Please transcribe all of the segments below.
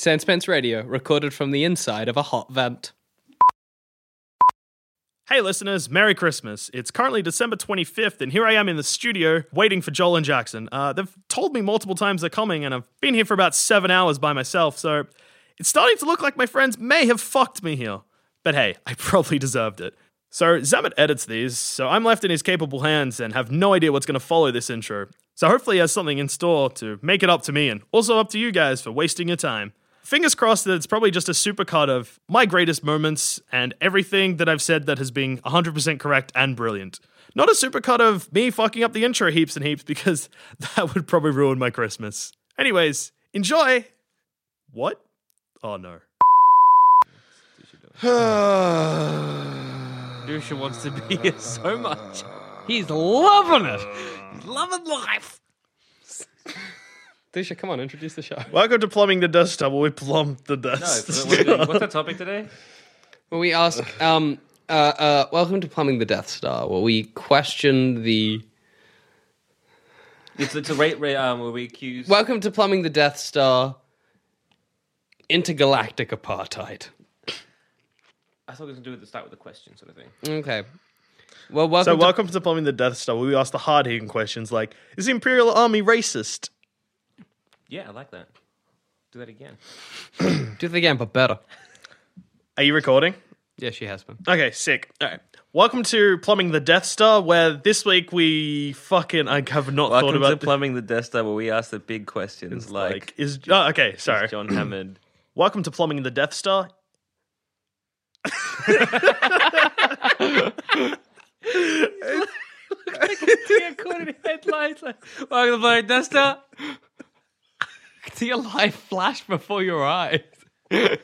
Sanspants Radio, recorded from the inside of a hot vent. Hey listeners, Merry Christmas. It's currently December 25th, and here I am in the studio waiting for Joel and Jackson. Uh, they've told me multiple times they're coming, and I've been here for about seven hours by myself, so it's starting to look like my friends may have fucked me here. But hey, I probably deserved it. So Zammit edits these, so I'm left in his capable hands and have no idea what's going to follow this intro. So hopefully he has something in store to make it up to me and also up to you guys for wasting your time. Fingers crossed that it's probably just a supercut of my greatest moments and everything that I've said that has been 100% correct and brilliant. Not a supercut of me fucking up the intro heaps and heaps because that would probably ruin my Christmas. Anyways, enjoy! What? Oh no. Duscher wants to be here so much. He's loving it! He's loving life! Duscher, come on, introduce the show. Welcome to Plumbing the Death Star, where we plumb the Death No, Star. what's the topic today? Well, we ask, um, uh, uh, welcome to Plumbing the Death Star, where we question the. It's, it's a rate, rate um, where we accuse. Welcome to Plumbing the Death Star intergalactic apartheid. I thought it was going to do with the start with the question sort of thing. Okay. Well, welcome So, to welcome to Plumbing the Death Star, where we ask the hard hitting questions like Is the Imperial Army racist? Yeah, I like that. Do that again. Do it again, but better. Are you recording? Yeah, she has been. Okay, sick. All right. Welcome to Plumbing the Death Star, where this week we fucking I have not thought Welcome to about plumbing the Death Star, where we ask the big questions like, like is oh, okay. Sorry. is John Hammond. Welcome to Plumbing the Death Star. headlights. Like, Welcome to plumbing the Death Star. See a life flash before your eyes. this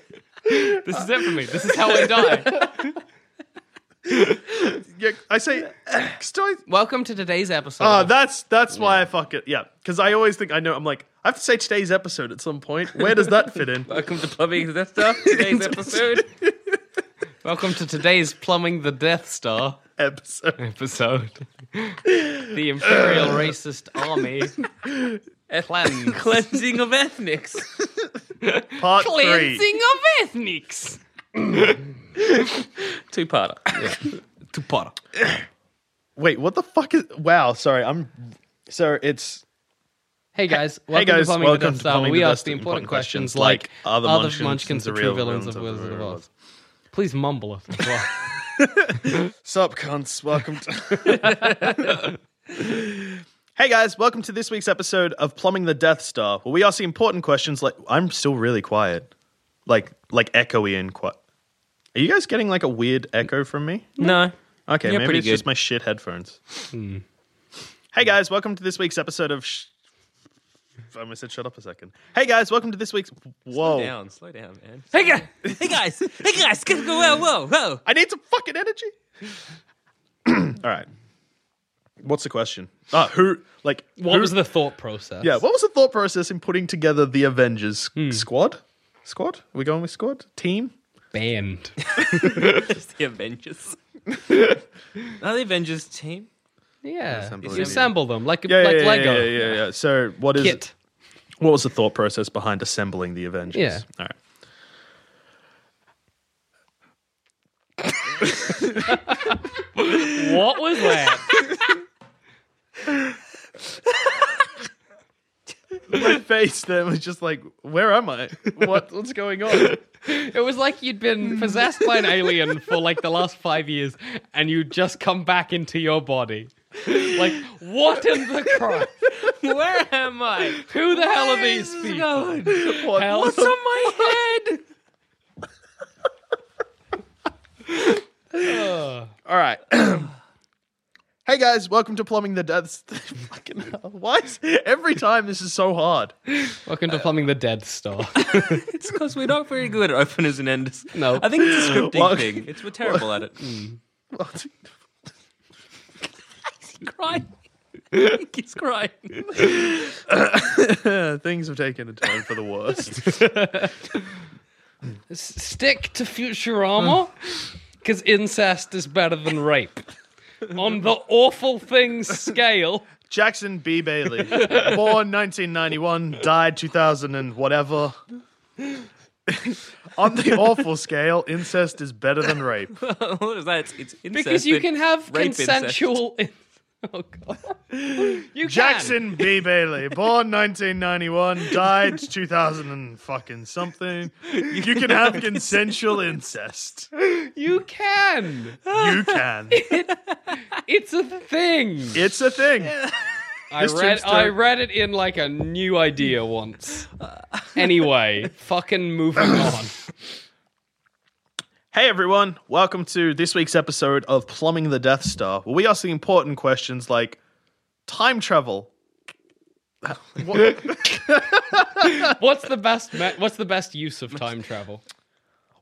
is it for me. This is how I die. Yeah, I say. still, Welcome to today's episode. oh, that's that's why I fuck it. Yeah, because I always think I know. I'm like I have to say today's episode at some point. Where does that fit in? Welcome to plumbing the Death Star. Today's episode. Welcome to today's Plumbing the Death Star episode. episode. the Imperial Racist Army cleanse. Cleansing of ethnics. Part three. Cleansing of ethnics. Two parter. To Potter. Wait, what the fuck is? Wow, sorry. I'm. So it's Hey guys, welcome guys, to Plumbing welcome the Death to Star. Plumbing where we the ask the important questions questions like, like, are the are Munchkins the true villains of Wizard of Oz? Please mumble it as well. Sup, cunts. Welcome to. Hey guys, welcome to this week's episode of Plumbing the Death Star, where we ask the important questions. Like, I'm still really quiet, like like echoey and quiet. Are you guys getting like a weird echo from me? No. Okay, Yeah, maybe pretty it's just my shit headphones. Hmm. Hey guys, welcome to this week's episode of. Sh- I almost said shut up a second. Hey guys, welcome to this week's. Whoa. Slow down, slow down, man. Hey guys, hey guys, hey guys, go, go, whoa, whoa, whoa. I need some fucking energy. All right. What's the question? Ah, who like What who- was the thought process? Yeah, what was the thought process in putting together the Avengers squad? Squad? Are we going with squad? Team? Band. It's the Avengers. Are the Avengers team? Yeah. Assemble You it. assemble them like, Yeah, like yeah, yeah, Lego. Yeah, yeah, yeah. So what is Kit. what was the thought process behind assembling the Avengers? Yeah. All right. What was that? My face then was just like, where am I? What what's going on? it was like you'd been possessed by an alien for like the last five years and you'd just come back into your body. Like, what in the Christ? Where am I? Who the hell are these people? What, Hell- what's on my head? All right. Hey guys, welcome to Plumbing the Death. Fucking hell. Why is every time this is so hard? Welcome to uh, plumbing the Dead Star. It's because we're not very good at openers and enders. No. I think it's a scripting Well- thing. It's we're terrible at it. Mm. He's crying. He's crying. Things have taken a turn for the worst. S- Stick to Futurama, because incest is better than rape. On the awful things scale, Jackson B. Bailey, born 1991, died 2000 and whatever. On the awful scale, incest is better than rape. what is that? It's, it's incest. because you can have rape incest. consensual. In- oh god, you can. Jackson B. Bailey, born 1991, died 2000 and fucking something. You can have consensual incest. You can. You can. It's a thing. It's a thing. I This read. tombstone- I read it in like a new idea once. Anyway, fucking moving on. Hey everyone, welcome to this week's episode of Plumbing the Death Star, where we ask the important questions like time travel. What- What's the best? Me- what's the best use of time travel?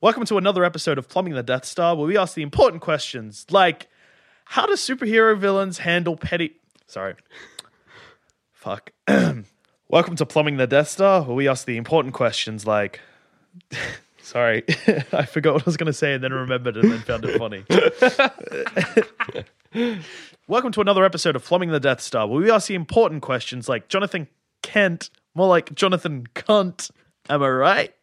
welcome to another episode of Plumbing the Death Star, where we ask the important questions like how do superhero villains handle petty. Sorry. Fuck. welcome to Plumbing the Death Star, where we ask the important questions like. Sorry, I forgot what I was going to say and then remembered and then found it funny. Welcome to another episode of Plumbing the Death Star, where we ask the important questions like Jonathan Kent, more like Jonathan Cunt. Am I right?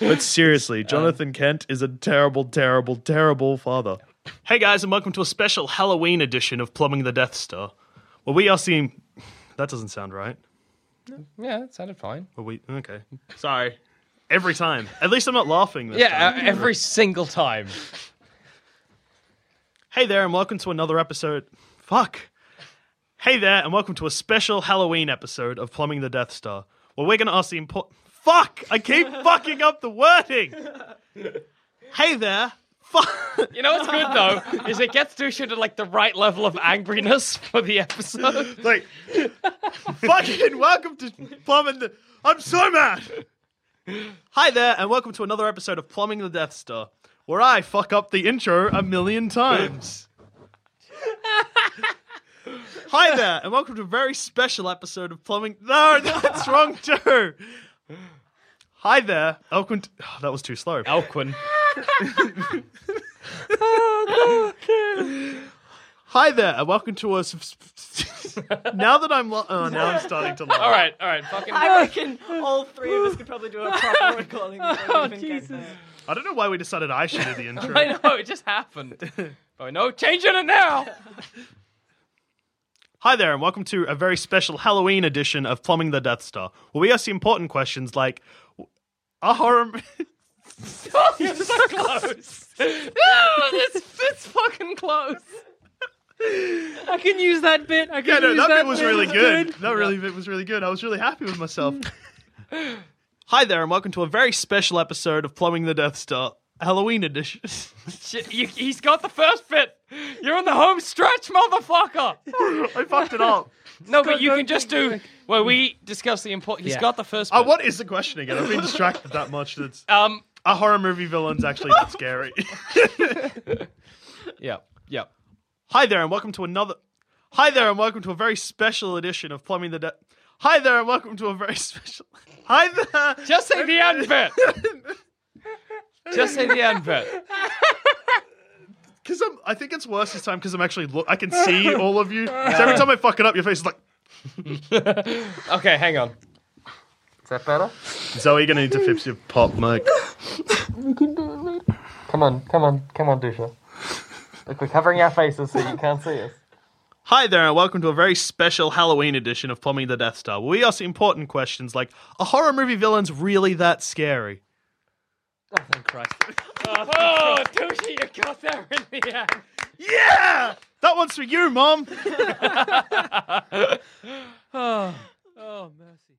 but seriously, Jonathan Kent is a terrible, terrible, terrible father. Hey guys, and welcome to a special Halloween edition of Plumbing the Death Star, where we are seeing. That doesn't sound right. Yeah, it sounded fine. Where we okay? Sorry. Every time. At least I'm not laughing. This Yeah, time. uh, every single time. Hey there, and welcome to another episode. Fuck. Hey there, and welcome to a special Halloween episode of Plumbing the Death Star, where we're going to ask the important. Fuck! I keep fucking up the wording. Hey there. Fuck. You know what's good though is it gets Duscher to like the right level of angriness for the episode. like, fucking welcome to Plumbing the. I'm so mad. Hi there, and welcome to another episode of Plumbing the Death Star, where I fuck up the intro a million times. Hi there, and welcome to a very special episode of Plumbing. No, that's wrong too. Hi there. To... Oh, that was too slow. Elquin. Hi there, and welcome to us. now that I'm, lo- oh, now I'm starting to laugh. All right, all right, fucking. I reckon all three of us could probably do a proper recording. Oh, Jesus. I don't know why we decided I should do the intro. I know it just happened. Oh no, changing it now. Hi there, and welcome to a very special Halloween edition of Plumbing the Death Star, where we ask the important questions like a horror. Oh, you're so close. No, it's it's fucking close. I can use that bit. I can yeah, no, use that, that bit was bit. really It's good. That really bit was really good. I was really happy with myself. Hi there, and welcome to a very special episode of Plumbing the Death Star Halloween edition. Shit, you, he's got the first bit. You're on the home stretch, motherfucker. I fucked it up. No, but you can just do. Well, we discuss the important. He's Yeah. got the first. Bit. what is the question again? I've been distracted that much. That's Um. a horror movie villain's actually not scary. Yeah. Yeah. Hi there, and welcome to another. Hi there, and welcome to a very special edition of Plumbing the Death. Hi there, and welcome to a very special. Hi there. Just say the end bit. Just say the end bit. Because I'm, I think it's worse this time because I'm actually look. I can see all of you. So every time I fuck it up, your face is like. Okay, hang on. Is that better? Zoe, you're gonna need to fix your pop mic. We can do it, mate. Come on, come on, come on, Duscher. Look, we're covering our faces so you can't see us. Hi there, and welcome to a very special Halloween edition of Plumbing the Death Star, where we ask important questions like: Are horror movie villains really that scary? Oh, thank Christ. Oh, Tushy, you got there in the end. Yeah, that one's for you, Mom. Oh, oh mercy.